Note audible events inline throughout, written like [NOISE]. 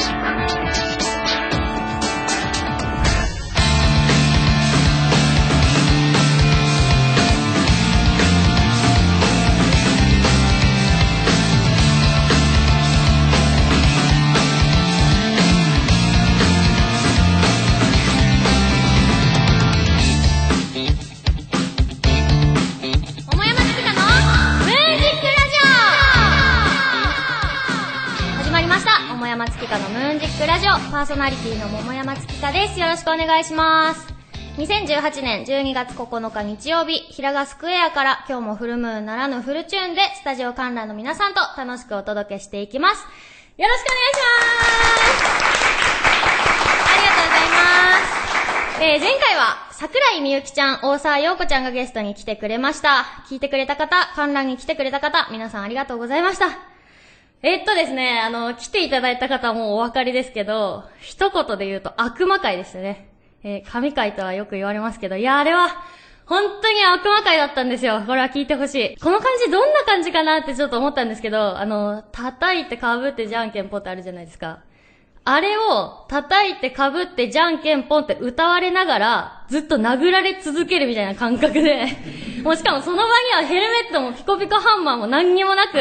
桃リティの桃山月花です。よろしくお願いします。2018年12月9日日曜日、平賀スクエアから今日もフルムーンならぬフルチューンでスタジオ観覧の皆さんと楽しくお届けしていきます。よろしくお願いしますありがとうございます。えー、前回は、桜井みゆきちゃん、大沢陽子ちゃんがゲストに来てくれました。聞いてくれた方、観覧に来てくれた方、皆さんありがとうございました。えーっとですね、あの、来ていただいた方はもうお分かりですけど、一言で言うと悪魔界ですね。えー神界とはよく言われますけど、いや、あれは、本当に悪魔界だったんですよ。これは聞いてほしい。この感じどんな感じかなってちょっと思ったんですけど、あの、叩いて被ってじゃんけんぽってあるじゃないですか。あれを叩いて被ってじゃんけんぽんって歌われながら、ずっと殴られ続けるみたいな感覚で、[LAUGHS] もうしかもその場にはヘルメットもピコピコハンマーも何にもなく、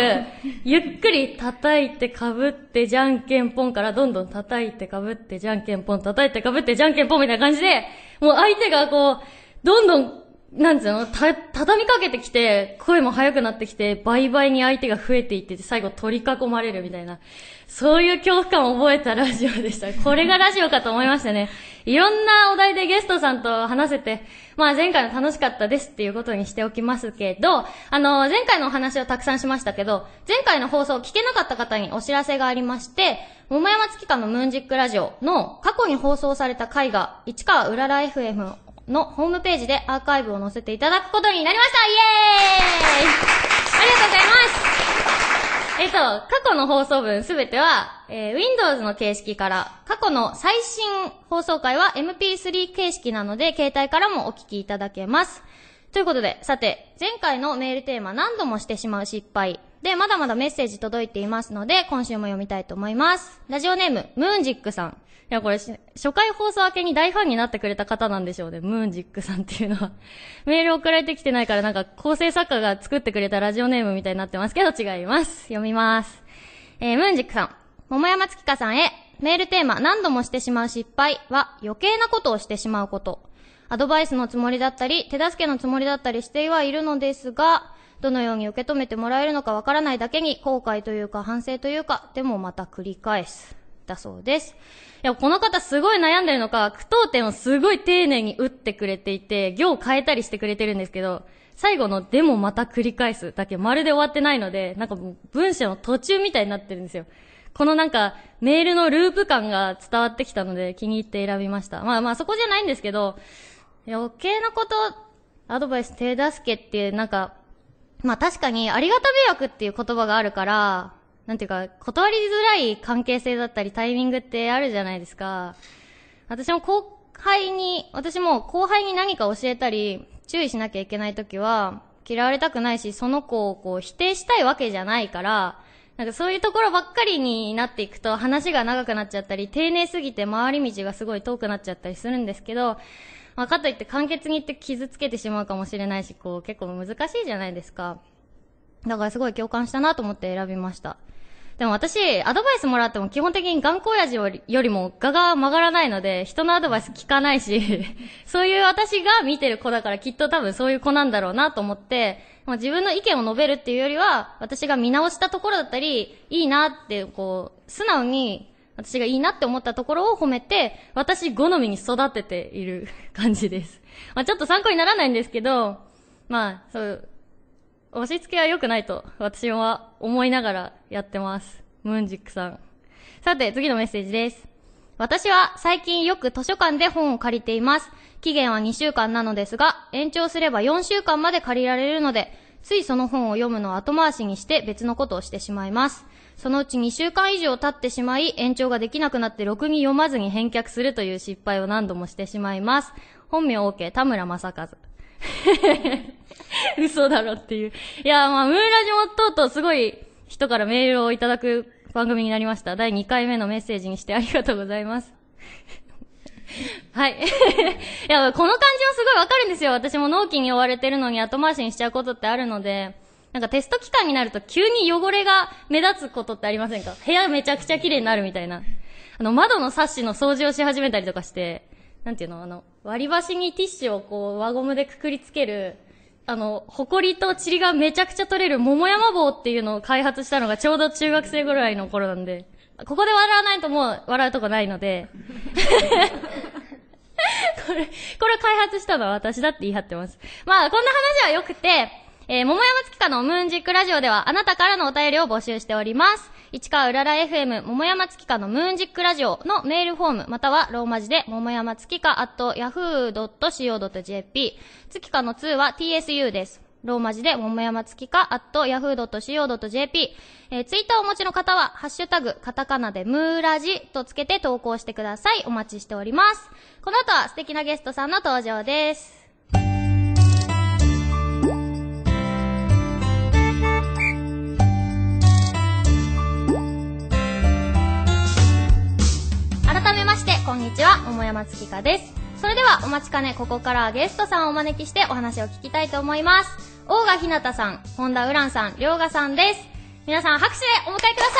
ゆっくり叩いて被ってじゃんけんぽんからどんどん叩いて被ってじゃんけんぽん、叩いて被ってじゃんけんぽんみたいな感じで、もう相手がこう、どんどんなんつうの？た、畳みかけてきて、声も速くなってきて、倍々に相手が増えていってて、最後取り囲まれるみたいな。そういう恐怖感を覚えたラジオでした。これがラジオかと思いましたね。いろんなお題でゲストさんと話せて、まあ前回の楽しかったですっていうことにしておきますけど、あの、前回のお話をたくさんしましたけど、前回の放送聞けなかった方にお知らせがありまして、桃山月花のムーンジックラジオの過去に放送された回が、市川うらら FM のホームページでアーカイブを載せていただくことになりましたイエーイありがとうございますえっと、過去の放送分すべては、えー Windows の形式から、過去の最新放送回は MP3 形式なので、携帯からもお聞きいただけます。ということで、さて、前回のメールテーマ何度もしてしまう失敗。で、まだまだメッセージ届いていますので、今週も読みたいと思います。ラジオネーム、ムーンジックさん。いや、これ、初回放送明けに大ファンになってくれた方なんでしょうね。ムーンジックさんっていうのは。[LAUGHS] メール送られてきてないから、なんか構成作家が作ってくれたラジオネームみたいになってますけど、違います。読みます。えー、ムーンジックさん。桃山月花さんへ、メールテーマ、何度もしてしまう失敗は、余計なことをしてしまうこと。アドバイスのつもりだったり、手助けのつもりだったりしてはいるのですが、どのように受け止めてもらえるのかわからないだけに、後悔というか反省というか、でもまた繰り返す。だそうです。いや、この方すごい悩んでるのか、句読点をすごい丁寧に打ってくれていて、行を変えたりしてくれてるんですけど、最後のでもまた繰り返すだけまるで終わってないので、なんかもう文章の途中みたいになってるんですよ。このなんか、メールのループ感が伝わってきたので気に入って選びました。まあまあそこじゃないんですけど、余計なこと、アドバイス手助けっていうなんか、まあ確かにありがた迷惑っていう言葉があるから、なんていうか、断りづらい関係性だったりタイミングってあるじゃないですか。私も後輩に、私も後輩に何か教えたり、注意しなきゃいけないときは、嫌われたくないし、その子をこう否定したいわけじゃないから、なんかそういうところばっかりになっていくと話が長くなっちゃったり、丁寧すぎて回り道がすごい遠くなっちゃったりするんですけど、まあ、かといって簡潔に言って傷つけてしまうかもしれないし、こう結構難しいじゃないですか。だからすごい共感したなと思って選びました。でも私、アドバイスもらっても基本的に頑固親父よりよりも画が曲がらないので、人のアドバイス聞かないし、[LAUGHS] そういう私が見てる子だからきっと多分そういう子なんだろうなと思って、まあ、自分の意見を述べるっていうよりは、私が見直したところだったり、いいなって、こう、素直に、私がいいなって思ったところを褒めて、私好みに育てている感じです。まあちょっと参考にならないんですけど、まあ、そう、押し付けは良くないと、私は思いながらやってます。ムーンジックさん。さて、次のメッセージです。私は最近よく図書館で本を借りています。期限は2週間なのですが、延長すれば4週間まで借りられるので、ついその本を読むのを後回しにして別のことをしてしまいます。そのうち2週間以上経ってしまい、延長ができなくなってろくに読まずに返却するという失敗を何度もしてしまいます。本名 OK、田村正和。[LAUGHS] 嘘だろっていう。いや、まあ、ムーラジもとうとうすごい人からメールをいただく番組になりました。第2回目のメッセージにしてありがとうございます。[LAUGHS] はい。[LAUGHS] いや、この感じはすごいわかるんですよ。私も納期に追われてるのに後回しにしちゃうことってあるので、なんかテスト期間になると急に汚れが目立つことってありませんか？部屋めちゃくちゃ綺麗になるみたいな。あの、窓のサッシの掃除をし始めたりとかして、なんていうのあの、割り箸にティッシュをこう、輪ゴムでくくりつける、あの、埃と塵がめちゃくちゃ取れる桃山棒っていうのを開発したのがちょうど中学生ぐらいの頃なんで、ここで笑わないともう笑うとこないので、[LAUGHS] これ、これ開発したのは私だって言い張ってます。まあ、こんな話は良くて、えー、桃山月花のムーンジックラジオではあなたからのお便りを募集しております。市川うらら FM 桃山月花のムーンジックラジオのメールフォーム、またはローマ字で桃山月花 at yahoo.co.jp。月花の2は tsu です。ローマ字で桃山月花 at yahoo.co.jp。えー、ツイッターをお持ちの方は、ハッシュタグ、カタカナでムーラジとつけて投稿してください。お待ちしております。この後は素敵なゲストさんの登場です。改めまして、こんにちは、桃山月花です。それでは、お待ちかね、ここからはゲストさんをお招きしてお話を聞きたいと思います。大賀ひなたさん、本田うらんさん、りょうがさんです。皆さん、拍手でお迎えくださ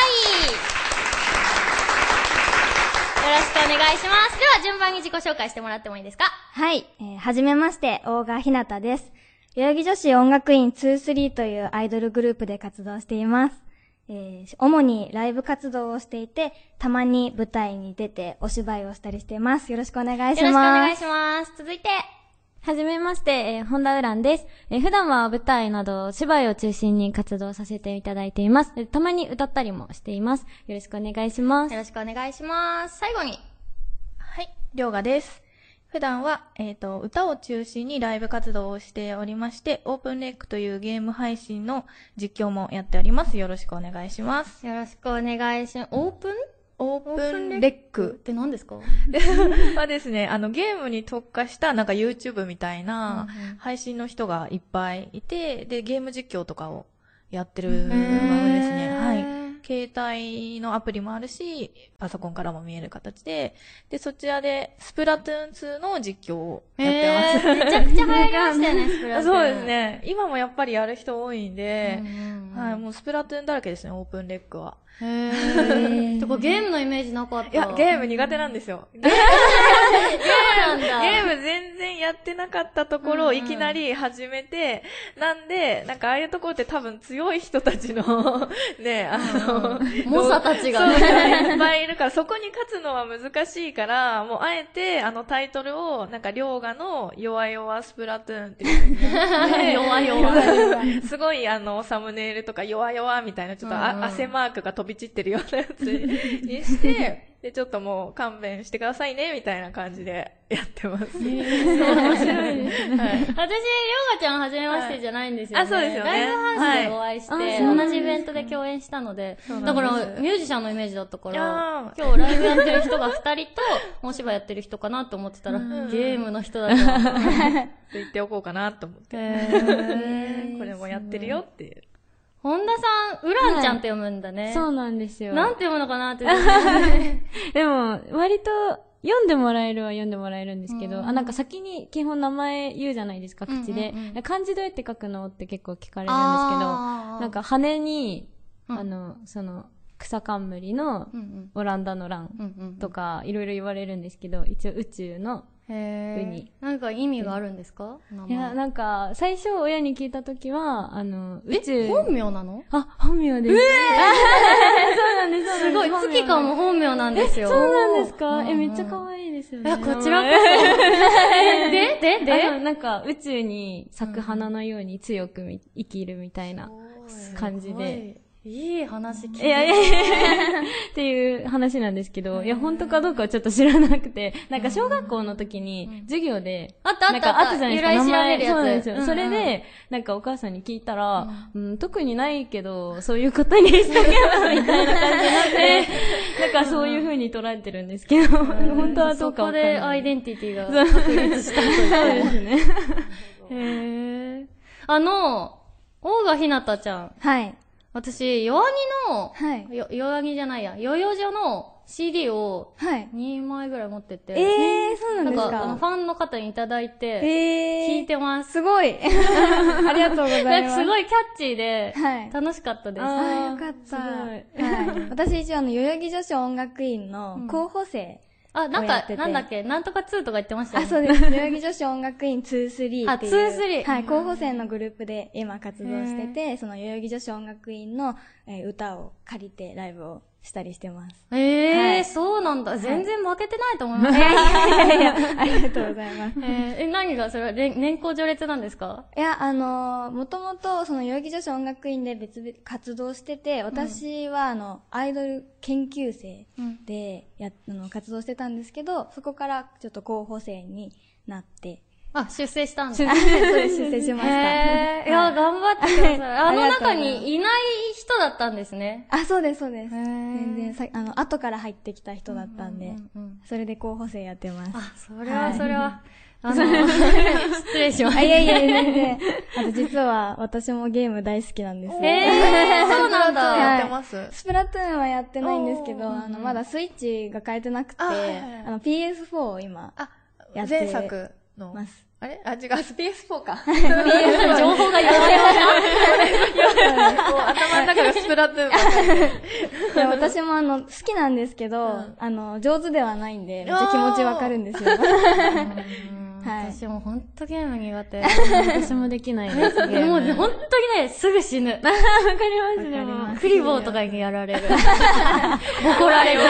い。よろしくお願いします。では、順番に自己紹介してもらってもいいですか？はい、えー、はじめまして、大賀ひなたです。代々木女子音楽院23というアイドルグループで活動しています。えー、主にライブ活動をしていて、たまに舞台に出てお芝居をしたりしています。よろしくお願いします。よろしくお願いします。続いて、はじめまして、えー、本田ウランです。えー、普段は舞台など芝居を中心に活動させていただいています。たまに歌ったりもしています。よろしくお願いします。よろしくお願いします。最後に、はい、りょうがです。普段は、えっ、と、歌を中心にライブ活動をしておりまして、オープンレックというゲーム配信の実況もやっております。よろしくお願いします。よろしくお願いします。オープン？オープンレッっクて何ですか？[LAUGHS] はですね、あの、ゲームに特化した、なんか YouTube みたいな配信の人がいっぱいいて、で、ゲーム実況とかをやってる番組ですね。はい。携帯のアプリもあるし、パソコンからも見える形で、で、そちらで、スプラトゥーン2の実況をやってます。えーめちゃくちゃ流行りましたよね、[LAUGHS] スプラトゥーンそうです。ね。今もやっぱりやる人多いんで、はい、い。もうスプラトゥーンだらけですね、オープンレックは。へー。てかゲームのイメージなかった。いや、ゲーム苦手なんですよ。[LAUGHS] ゲームなんだ。ゲーム全然やってなかったところをいきなり始めて、なんで、なんかああいうところって多分強い人たちの、[LAUGHS] ね、あの、猛者たちがね。いっぱいいるから、そこに勝つのは難しいから、もうあえて、あのタイトルを、なんか、りょうがの弱々スプラトゥーンっていう [LAUGHS] 弱々。すごいあの、サムネイルとか弱々みたいな、ちょっとあ、うんうん汗マークが飛び散ってるようなやつに [LAUGHS] して、で、ちょっともう勘弁してくださいね、みたいな感じでやってます。面白いですね。はい。[LAUGHS] 私、りょうがちゃんはじめましてじゃないんですよね。あそうですよねライブハウスでお会いして、はい同じイベントで共演したので、だからミュージシャンのイメージだったから、ー今日ライブやってる人が二人と、お芝居やってる人かなと思ってたら、んゲームの人だった。[LAUGHS] と言っておこうかなと思って。これもやってるよっていう。本田さん、ウランちゃんって読むんだね。そうなんですよ。なんて読むのかなって。[LAUGHS] でも、割と、読んでもらえるは読んでもらえるんですけど、うんあ、なんか先に基本名前言うじゃないですか、口で。うんうんうん漢字どうやって書くのって結構聞かれるんですけど、なんか羽に、うんあの、その、草冠のオランダの欄とか、いろいろ言われるんですけど、一応宇宙の、へー。ウニなんか意味があるんですか？いや、なんか、最初親に聞いたときは、あの、宇宙。え、本名なの？あ、本名です。え [LAUGHS] そうなんです、そうなんです。すごい、月かも本名なんですよ。そうなんですか、うんえ、めっちゃ可愛いですよね。こちらこそ。[LAUGHS] で？で？で？なんか、宇宙に咲く花のように強くみ生きるみたいな感じで。いい話聞いいやいやいやっていう話なんですけど、いや、本当かどうかはちょっと知らなくて、なんか小学校の時に授業で、あったあったなんかあったじゃないですか、由来調べ名前。るやつそうなんですよ。うんうんそれで、なんかお母さんに聞いたら、うん、特にないけど、そういうことにしとけば、みたいな感じになって、[LAUGHS] なんかそういう風に捉えてるんですけど、本当はどうかわかんない。そこでアイデンティティが確立した。そうですね。へーあの、大賀ひなたちゃん。はい。私、弱木の、はい。よ、弱木じゃないや、ヨヨジョの CD をはい。2枚ぐらい持ってて。えー、そうなんですか、あの、フかァンの方にいただいて、えー。聞いてます。すごい。[LAUGHS] ありがとうございなんます。かすごいキャッチーで、はい。楽しかったです。ああーよかった。すはい。私一応あの、代々木女子音楽院の候補生。あ、なんかなんだっけ、なんとか2とか言ってましたよあ、ね。そうです。[LAUGHS] 代々木女子音楽院2、3っていう。あ2 3はい、候補生のグループで今活動してて、その代々木女子音楽院の、えー歌を借りてライブをしたりしてます。ええーはいそうなんだ。全然負けてないと思います。いやいやいや、ありがとうございます。[LAUGHS] えーえ、何がそれは年功序列なんですか？いや、あのー、もともと、その、代々木女子音楽院で別々活動してて、私は、あの、アイドル研究生で、や、あの、活動してたんですけど、そこからちょっと候補生になって、あ、出世したんだ。[LAUGHS] 出世しました。へーいや、はい頑張ってください。[LAUGHS] あの中にいない人だったんですね。あ、そうです、そうです。全然さ、あの、後から入ってきた人だったんで、うんうんそれで候補生やってます。あ、それは、はいそれは、[LAUGHS] あの、失礼しました。あ、いやいやいや、全然。あと実は私もゲーム大好きなんですよ。えー、[LAUGHS] そうなんはいだ。やってます。スプラトゥーンはやってないんですけど、あの、まだスイッチが変えてなくて、あはいはいはいあの、PS4 を今、あやって前作の。ます。あれあ、違う、PS4 か。情報が言われもう頭の中がスプラトゥーン私もあの、好きなんですけど、うんあの、上手ではないんで、めっちゃ気持ちわかるんですよ。はい私もほんとゲーム苦手。私もできないです。もうね、ほんとにね、すぐ死ぬ。わかりますね。わかりますクリボーとかにやられる。怒られる。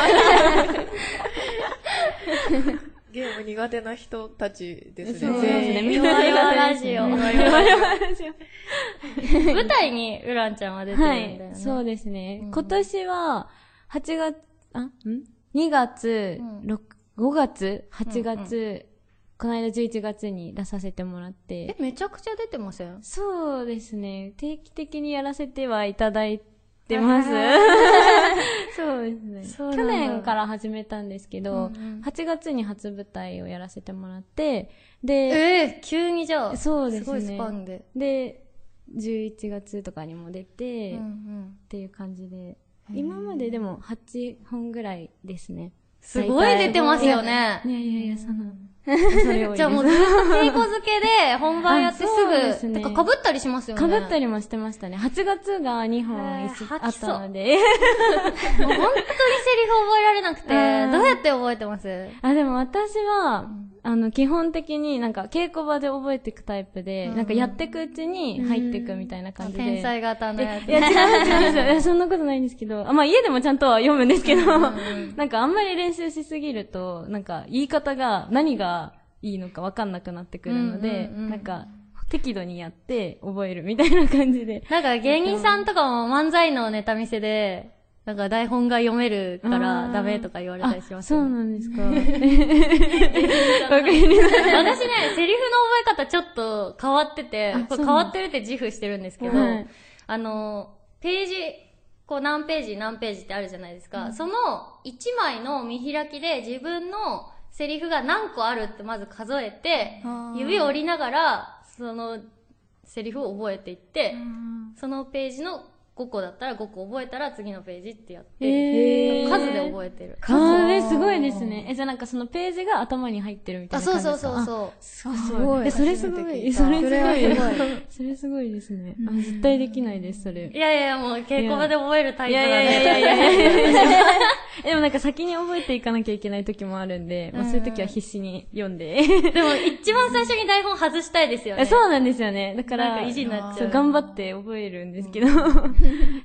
ゲーム苦手な人たちですね。そうですね。みんな弱々ラジオ弱々ラジオ舞台にウランちゃんは出てるんはだよね。い、そうですね。うん今年は、8月、あ、ん ?2 月、うん六5月、8月、この間11月に出させてもらっえて、、めちゃくちゃ出てません？そうですね。定期的にやらせてはいただいてます。[LAUGHS] [LAUGHS] そうですね。去年から始めたんですけど、うんうん8月に初舞台をやらせてもらって、で、ええ急にじゃあ。そうですね。すごいスパンで。で、11月とかにも出て、うんうんっていう感じで、今まででも8本ぐらいですね。すごい出てますよね。いやいやいや、その、それをじゃあもうずっと稽古漬けで本番やって [LAUGHS] すぐ、ねてか被ったりしますよね。かぶったりもしてましたね。8月が2本あったので。もう本当にセリフ覚えられなくて、どううんやって覚えてます？あ、でも私は、あの、基本的になんか稽古場で覚えていくタイプで、うんなんかやっていくうちに入っていくみたいな感じで。天才型のやつ。いや、違うんですよ。いやそんなことないんですけど、あまあ家でもちゃんとは読むんですけど、なんかあんまり練習しすぎると、なんか言い方が何がいいのかわかんなくなってくるので、うんうんうんなんか適度にやって覚えるみたいな感じで。[LAUGHS] なんか芸人さんとかも漫才のネタ見せで、なんか台本が読めるからダメとか言われたりしますよね。そうなんですか。[LAUGHS] 私ね、セリフの覚え方ちょっと変わってて変わってるって自負してるんですけど、はいあの、ページ、こう何ページ何ページってあるじゃないですか。その1枚の見開きで自分のセリフが何個あるってまず数えて指を折りながら、そのセリフを覚えていって、そのページの5個だったら5個覚えたら次のページってやって、数で覚えてる。あーえ、すごいですね。え、じゃあなんかそのページが頭に入ってるみたいあ、な感そうじですか？そうそうそう。あ、すごいえ、。それすごい。初めて聞いたそれすごい。それはすごいそれすごいですね。あ絶対できないです、それ。いやいや、もう稽古場で覚えるタイいプなんで。やいやいやいやいやいやでもなんか先に覚えていかなきゃいけない時もあるんで、まあそういう時は必死に読んで。でも一番最初に台本外したいですよね。えそうなんですよね。だから、なんか意地になっちゃそうう、頑張って覚えるんですけど、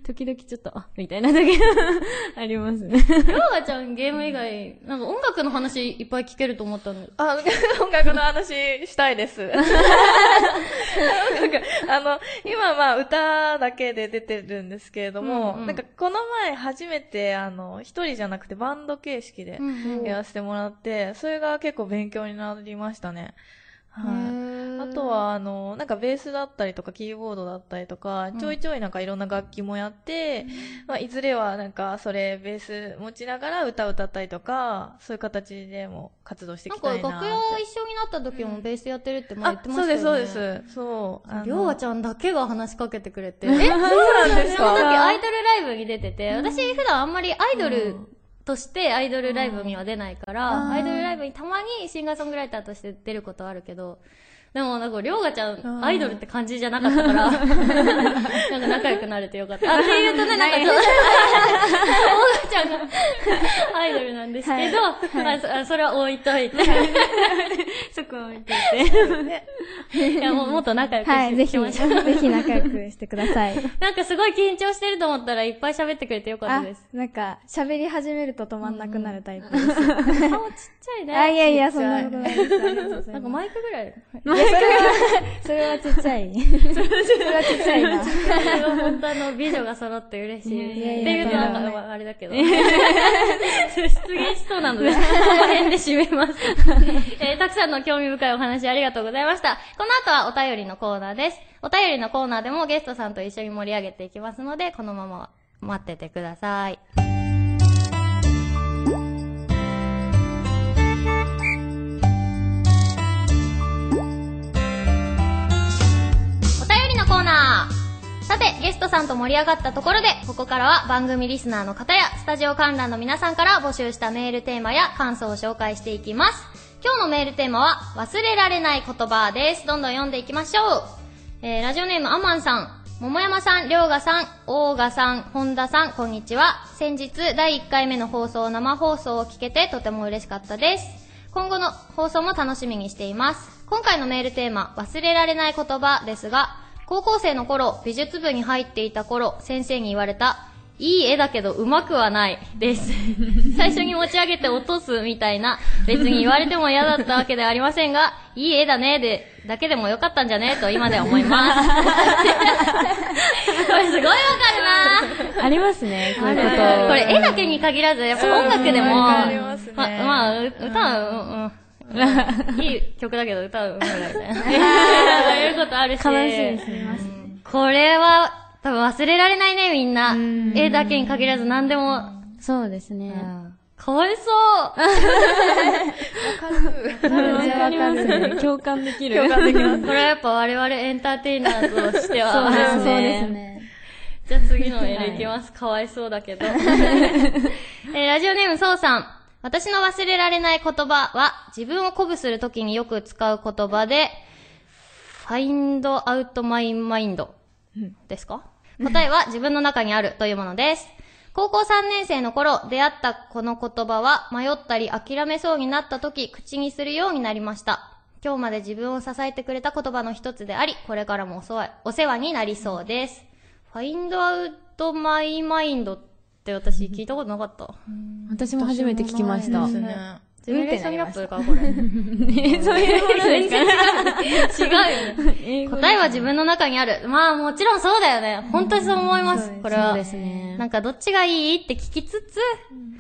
時々ちょっと、あ、みたいな時が [LAUGHS] ありますね。ヨガちゃんゲーム以外、なんか音楽の話いっぱい聞けると思ったんだあ、[LAUGHS] 音楽の話したいです。[LAUGHS] あの、今まあ歌だけで出てるんですけれども、うんうんなんかこの前初めてあの、一人じゃなくてバンド形式でうんやらせてもらって、それが結構勉強になりましたね。はい。あとは、あの、なんかベースだったりとか、キーボードだったりとか、ちょいちょいなんかいろんな楽器もやって、まあ、いずれはなんか、それ、ベース持ちながら歌歌ったりとか、そういう形でも活動してきたいなって。楽屋一緒になった時もベースやってるって前言っあて、ましたよね。そうです、そうです。そう。りょうがちゃんだけが話しかけてくれて。え、[LAUGHS] そうなんですその時かアイドルライブに出てて、私普段あんまりアイドルとしてアイドルライブには出ないから、アイドルライブにたまにシンガーソングライターとして出ることはあるけど、でもなんか、りょうがちゃん、アイドルって感じじゃなかったから、[LAUGHS] なんか仲良くなれてよかった。あ、って言うとね、なんかちょっと、おがちゃんがアイドルなんですけど、まあそあそれは置いといて。[LAUGHS] そこを置いてて。[LAUGHS] いや、もうもっと仲良くはい、ぜひ。ぜひ仲良くしてください。なんかすごい緊張してると思ったらいっぱい喋ってくれてよかったあです。、なんか、喋り始めると止まんなくなるタイプです。顔ちっちゃいね。あ、いやいや、そんなことない。なんかマイクぐらい。[LAUGHS] それはちっちゃい。それはちっちゃいな。本当 [LAUGHS] あの、美女が揃って嬉しい。っていうとなんか、とんでもないまああれだけど。出現しそうなので、[LAUGHS] この辺で締めます。えーたくさんの興味深いお話ありがとうございました。この後はお便りのコーナーです。お便りのコーナーでもゲストさんと一緒に盛り上げていきますので、このまま待っててください。ーナー。さて、ゲストさんと盛り上がったところで、ここからは番組リスナーの方やスタジオ観覧の皆さんから募集したメールテーマや感想を紹介していきます。今日のメールテーマは、忘れられない言葉です。どんどん読んでいきましょう。えー、ラジオネームアマンさん、桃山さん、りょうがさん、オーガさん、本田さん、こんにちは。先日、第1回目の放送、生放送を聞けてとても嬉しかったです。今後の放送も楽しみにしています。今回のメールテーマ、忘れられない言葉ですが、高校生の頃、美術部に入っていた頃、先生に言われた、いい絵だけど上手くはない、です。[LAUGHS] 最初に持ち上げて落とすみたいな、別に言われても嫌だったわけではありませんが、いい絵だね、で、だけでもよかったんじゃねと今では思います。[LAUGHS] これすごいわかるなありますね、こういうここと。れ絵だけに限らず、やっぱ音楽でも、わかりますねままあ、う歌は、うん、うん。[LAUGHS] いい曲だけど歌うぐらいみたいな。そういうことあるし。悲しいですねうんこれは、多分忘れられないね、みんな。絵だけに限らず何でも。そうですね。かわいそう。わかりますね。共感できる。共感できます。これはやっぱ我々エンターテイナーとしては。そうですねそうですね。じゃあ次のメールいきます。かわいそうだけど。[LAUGHS] えーラジオネームそうさん。私の忘れられない言葉は、自分を鼓舞するときによく使う言葉で、find out my mind ですか？答えは自分の中にあるというものです。高校3年生の頃、出会ったこの言葉は、迷ったり諦めそうになった時、口にするようになりました。今日まで自分を支えてくれた言葉の一つであり、これからもお世話お世話になりそうです。find out my mind って私聞いたことなかった。私も初めて聞きました。ジェネレーションギャップか、これ。そういうものですか？違うよね。答えは自分の中にある。まあもちろんそうだよね。本当にそう思います。これは。そうですねなんかどっちがいいって聞きつつ、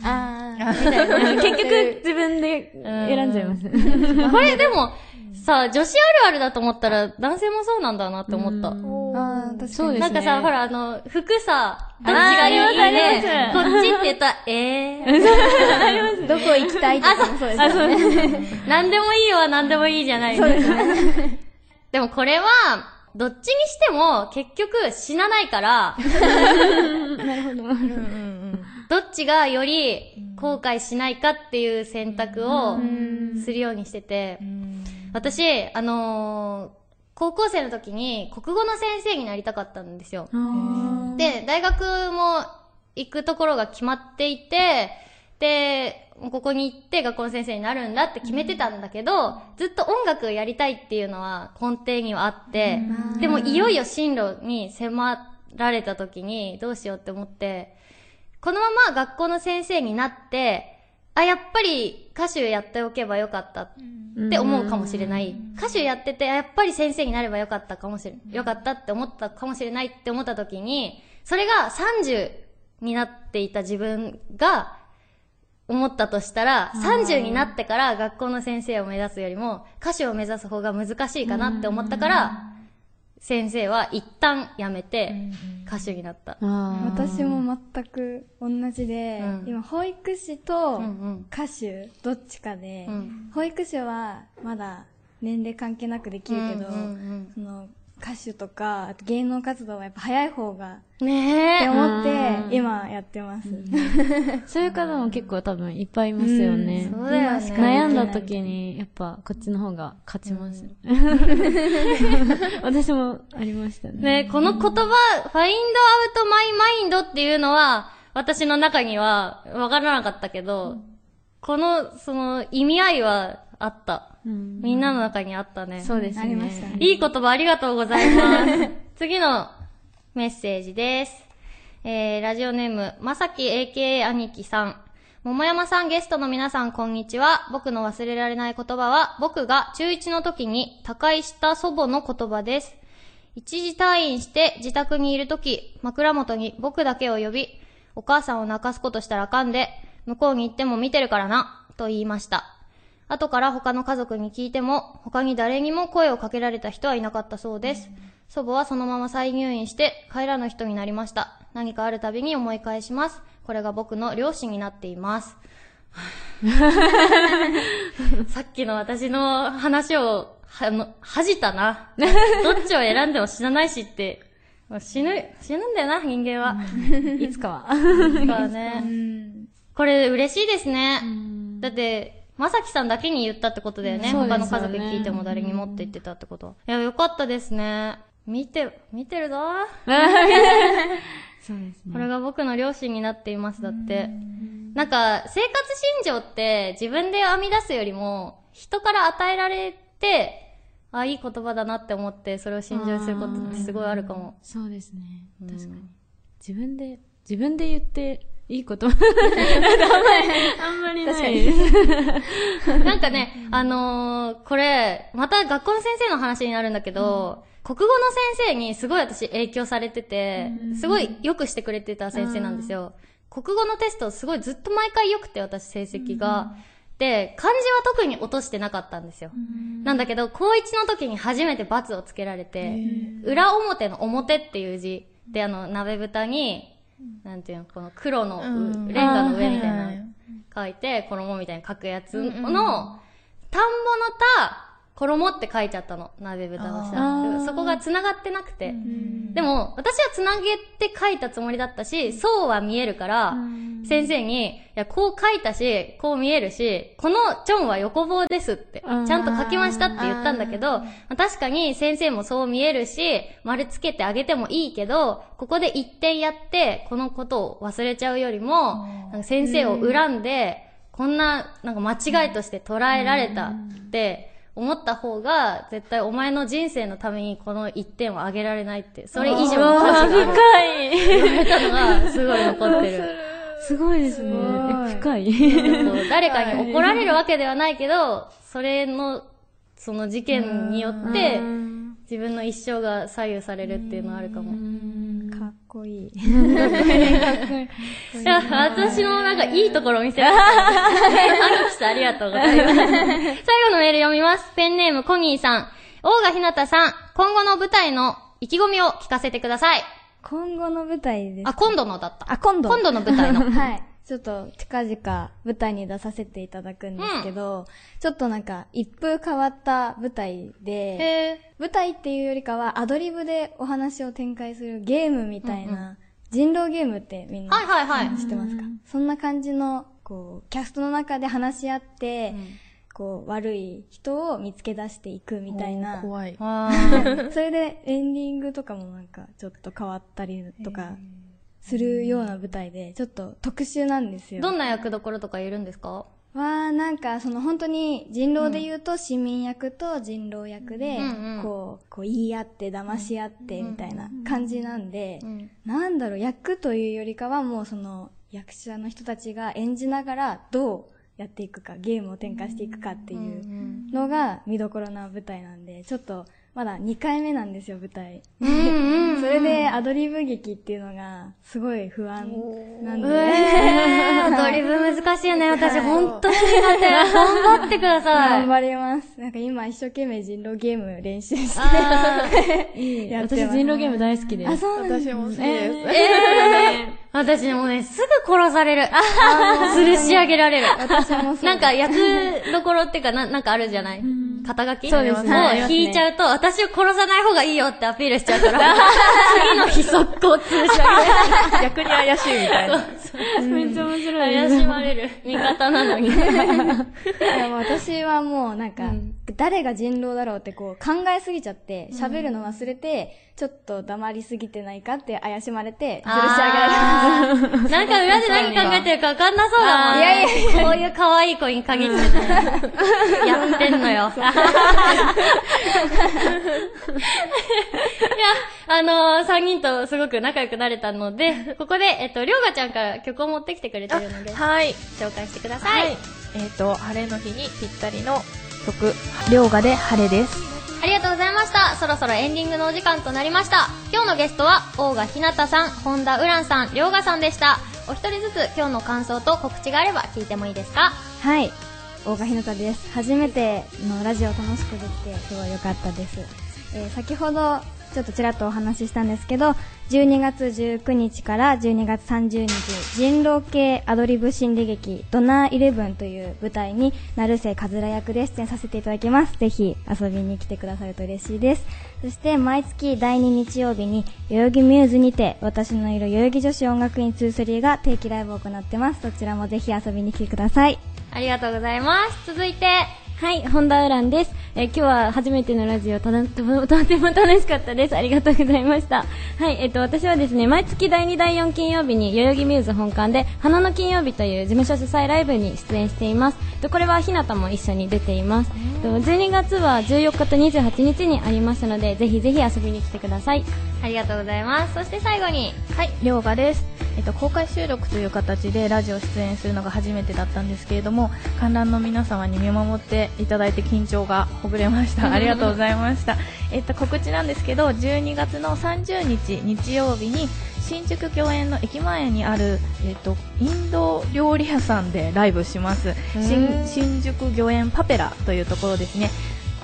あみたいな。[LAUGHS] 結局自分で選んじゃいます。これでも、さ、女子あるあるだと思ったら男性もそうなんだなって思った。ああ、確かに。そうですね。なんかさ、ほらあの、服さ、どっちがいいね。こっちって言ったら、えー。どこ行きたいとかもそうですよね。なんでもいいよはなんでもいいじゃないそうですね。でもこれは、どっちにしても結局死なないから、ど。っちがより後悔しないかっていう選択をするようにしてて、私、あのー高校生の時に国語の先生になりたかったんですよ。で、大学も行くところが決まっていて、で、ここに行って学校の先生になるんだって決めてたんだけど、ずっと音楽やりたいっていうのは根底にはあって、でもいよいよ進路に迫られた時にどうしようって思って、このまま学校の先生になって、あ、やっぱり歌手やっておけばよかったって思うかもしれない。歌手やってて、あやっぱり先生になればよかったかもしれ、よかったって思ったかもしれないって思った時に、それが30になっていた自分が、思ったとしたら、30になってから学校の先生を目指すよりも、歌手を目指す方が難しいかなって思ったから、先生は一旦辞めて、歌手になった。あ私も全く同じで、うん。今保育士と歌手どっちかで、うん。保育士はまだ年齢関係なくできるけど、うんうん。その歌手とかあと芸能活動はやっぱ早い方がうんねえ。って思ってうん今やってます。そういう方も結構多分いっぱいいますよね。そうだよね。悩んだ時に、やっぱこっちの方が勝ちます。[LAUGHS] 私もありましたね。ねこの言葉、ファイン out my mind っていうのは、私の中にはわからなかったけど、この、その、意味合いはあった。うんみんなの中にあったね。そうですね。ありましたねいい言葉ありがとうございます。[LAUGHS] 次のメッセージです。えー、ラジオネーム、まさき AKA 兄貴さん。桃山さんゲストの皆さんこんにちは。僕の忘れられない言葉は、僕が中1の時に他界した祖母の言葉です。一時退院して自宅にいる時、枕元に僕だけを呼び、お母さんを泣かすことしたらあかんで、向こうに行っても見てるからな、と言いました。後から他の家族に聞いても、他に誰にも声をかけられた人はいなかったそうです。祖母はそのまま再入院して帰らぬ人になりました。何かあるたびに思い返します。これが僕の両親になっています。[LAUGHS] さっきの私の話を、は、あの、恥じたな。どっちを選んでも死なないしって。死ぬ、死ぬんだよな、人間は。いつかは。だからね。これ嬉しいですね。だって、まさきさんだけに言ったってことだよね。そうですよね他の家族に聞いても誰にもって言ってたってことは。いや、よかったですね。見て、見てるぞ。[LAUGHS] そうですね。これが僕の両親になっています、だって。なんか、生活信条って自分で編み出すよりも、人から与えられて、あ、いい言葉だなって思って、それを信条することってすごいあるかも。そうですね。確かに。自分で、自分で言っていいこと。あんまり、あんまりない。なんかね、あのーこれ、また学校の先生の話になるんだけど、国語の先生にすごい私影響されてて、すごい良くしてくれてた先生なんですよ。国語のテストすごいずっと毎回良くて私成績が。で、漢字は特に落としてなかったんですよ。なんだけど、高1の時に初めて罰をつけられて、裏表の表っていう字で、あの、鍋蓋に、なんていうの、この黒のレンガの上みたいな書いて、衣みたいに書くやつの、田んぼの田、衣って書いちゃったの、鍋豚の下。そこが繋がってなくて。でも、私は繋げて書いたつもりだったし、そうは見えるから、先生に、いや、こう書いたし、こう見えるし、このチョンは横棒ですって、ちゃんと書きましたって言ったんだけど、まあ確かに先生もそう見えるし、丸つけてあげてもいいけど、ここで一点やって、このことを忘れちゃうよりも、先生を恨んで、こんな、なんか間違いとして捉えられたって、思った方が、絶対お前の人生のためにこの一点をあげられないって、それ以上の価値がある深い。言われたのが、すごい残ってる。すごいですね。え深い。[LAUGHS] 誰かに怒られるわけではないけど、それの、その事件によって、自分の一生が左右されるっていうのはあるかも。かっこいい。[LAUGHS] いや、[LAUGHS] 私のなんかいいところを見せられた。[LAUGHS] アニキさんありがとうございます。最後のメール読みます。ペンネームコニーさん。大賀ひなたさん、今後の舞台の意気込みを聞かせてください。今後の舞台です。あ、今度のだった。あ、今度。今度の舞台の。はい。ちょっと近々舞台に出させていただくんですけど、ちょっとなんか一風変わった舞台で、へ舞台っていうよりかはアドリブでお話を展開するゲームみたいな、人狼ゲームってみんなはいはいはい。知ってますか？そんな感じの、こう、キャストの中で話し合って、こう、悪い人を見つけ出していくみたいな。怖い。[LAUGHS] それでエンディングとかもなんかちょっと変わったりとかするような舞台で、ちょっと特殊なんですよ。どんな役どころとかいるんですか？は、なんか、その本当に人狼で言うと市民役と人狼役で、こう、こう言い合って騙し合ってみたいな感じなんで、んなんだろう、役というよりかはもうその役者の人たちが演じながらどうやっていくか、ゲームを展開していくかっていうのが見どころな舞台なんで、ちょっとまだ2回目なんですよ、舞台。うんうん。それでアドリブ劇っていうのが、すごい不安なんで。えー、アドリブ難しいよね。私、本当に苦手。[LAUGHS] 頑張ってください。頑張ります。なんか今一生懸命人狼ゲーム練習して。あ [LAUGHS] 私人狼ゲーム大好きです。あ、そうなんです私も好きです。ーえー、私もうね、すぐ殺される。吊るし上げられる。私もそうなんか、役どころっていうか、な、なんかあるじゃない？肩書きそうですねを引いちゃうと、私を殺さない方がいいよってアピールしちゃうから、[LAUGHS] 次の日速攻吊るし上げ逆に怪しいみたいな。めっちゃ面白い。怪しまれる。[LAUGHS] 味方なのに。[LAUGHS] いやもう私はもうなんか、誰が人狼だろうってこう考えすぎちゃって、喋るの忘れて、ちょっと黙りすぎてないかって怪しまれて、吊るし上げられます。あ [LAUGHS] ーなんか裏で何考えてるか分かんなそうだもん。いやいやいこういう可愛い子に限ってね。やってんのよ。[LAUGHS] いや、あのー、3人とすごく仲良くなれたので、ここで、えっと、りょうがちゃんから曲を持ってきてくれてるので、はい。紹介してくださ。はいい。えっ、と、晴れの日にぴったりの曲、りょうがで晴れです。ありがとうございました。そろそろエンディングのお時間となりました。今日のゲストは、大賀ひなたさん、本田うらんさん、りょうがさんでした。お一人ずつ今日の感想と告知があれば聞いてもいいですか？はい。大賀ひなたです。初めてのラジオ楽しくできて、すごい良かったです。えー先ほど、ちょっとちらっとお話ししたんですけど、12月19日から12月30日、人狼系アドリブ心理劇、ドナーイレブンという舞台に、成瀬かずら役で出演させていただきます。ぜひ遊びに来てくださると嬉しいです。そして、毎月第2日曜日に、代々木ミューズにて、私のいる代々木女子音楽院23が定期ライブを行ってます。そちらもぜひ遊びに来てください。ありがとうございます。続いて、はい、本田ウランです。えー今日は初めてのラジオ、と [LAUGHS] とても楽しかったです。ありがとうございました。はい、えっ、と、私はですね、毎月第2、第4金曜日に、代々木ミューズ本館で、花の金曜日という事務所主催ライブに出演しています。とこれは、ひなたも一緒に出ています。と12月は14日と28日にありますので、ぜひぜひ遊びに来てください。ありがとうございます。そして最後に、はい、りょうがです。えっと、公開収録という形でラジオ出演するのが初めてだったんですけれども、観覧の皆様に見守っていただいて緊張がほぐれました。[LAUGHS] ありがとうございました。えっと、告知なんですけど、12月の30日日曜日に、新宿御苑の駅前にある、えっと、インド料理屋さんでライブします。新新宿御苑パペラというところですね。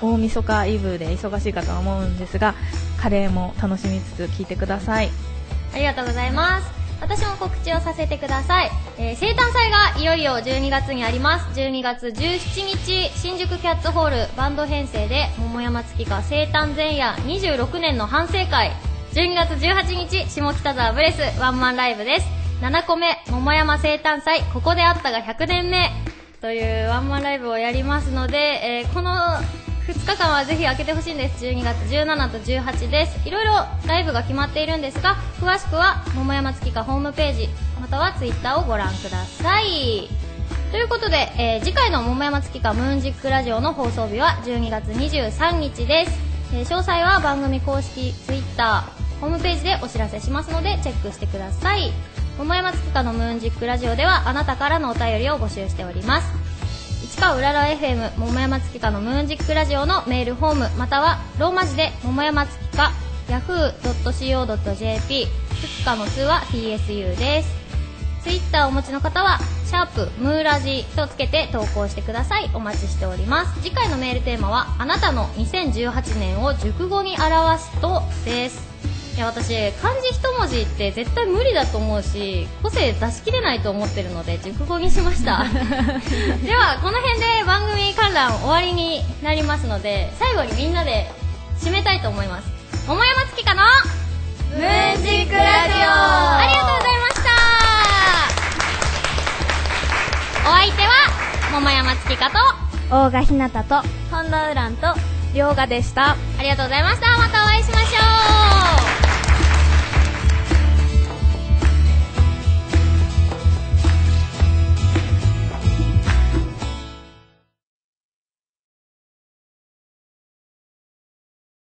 大晦日イブで忙しいかとは思うんですが、カレーも楽しみつつ聞いてください。ありがとうございます。私も告知をさせてください。えー生誕祭がいよいよ12月にあります。12月17日、新宿キャッツホールバンド編成で、桃山月花生誕前夜26年の反省会。12月18日、下北沢ブレスワンマンライブです。7個目、桃山生誕祭、ここであったが100年目。というワンマンライブをやりますので、えーこの2日間はぜひ開けてほしいんです。12月17と18です。いろいろライブが決まっているんですが詳しくは桃山月花ホームページまたはツイッターをご覧ください。ということで、えー次回の桃山月花ムーンジックラジオの放送日は12月23日です、えー詳細は番組公式ツイッターホームページでお知らせしますのでチェックしてください。桃山月花のムーンジックラジオではあなたからのお便りを募集しております。市川うらら FM 桃山月花のムーンジックラジオのメールフォームまたはローマ字で桃山月花 yahoo.co.jp 月花の通は TSU です。ツイッターをお持ちの方はシャープムーラジとつけて投稿してください。お待ちしております。次回のメールテーマはあなたの2018年を熟語に表すとです。いや私漢字一文字って絶対無理だと思うし個性出し切れないと思ってるので熟語にしました。[LAUGHS] ではこの辺で番組観覧終わりになりますので最後にみんなで締めたいと思います。桃山月花のムーンジックラジオ。ありがとうございました。お相手は桃山月花と大賀ひなたと、本田ウランと、りょうがでした。ありがとうございました。またお会いしましょう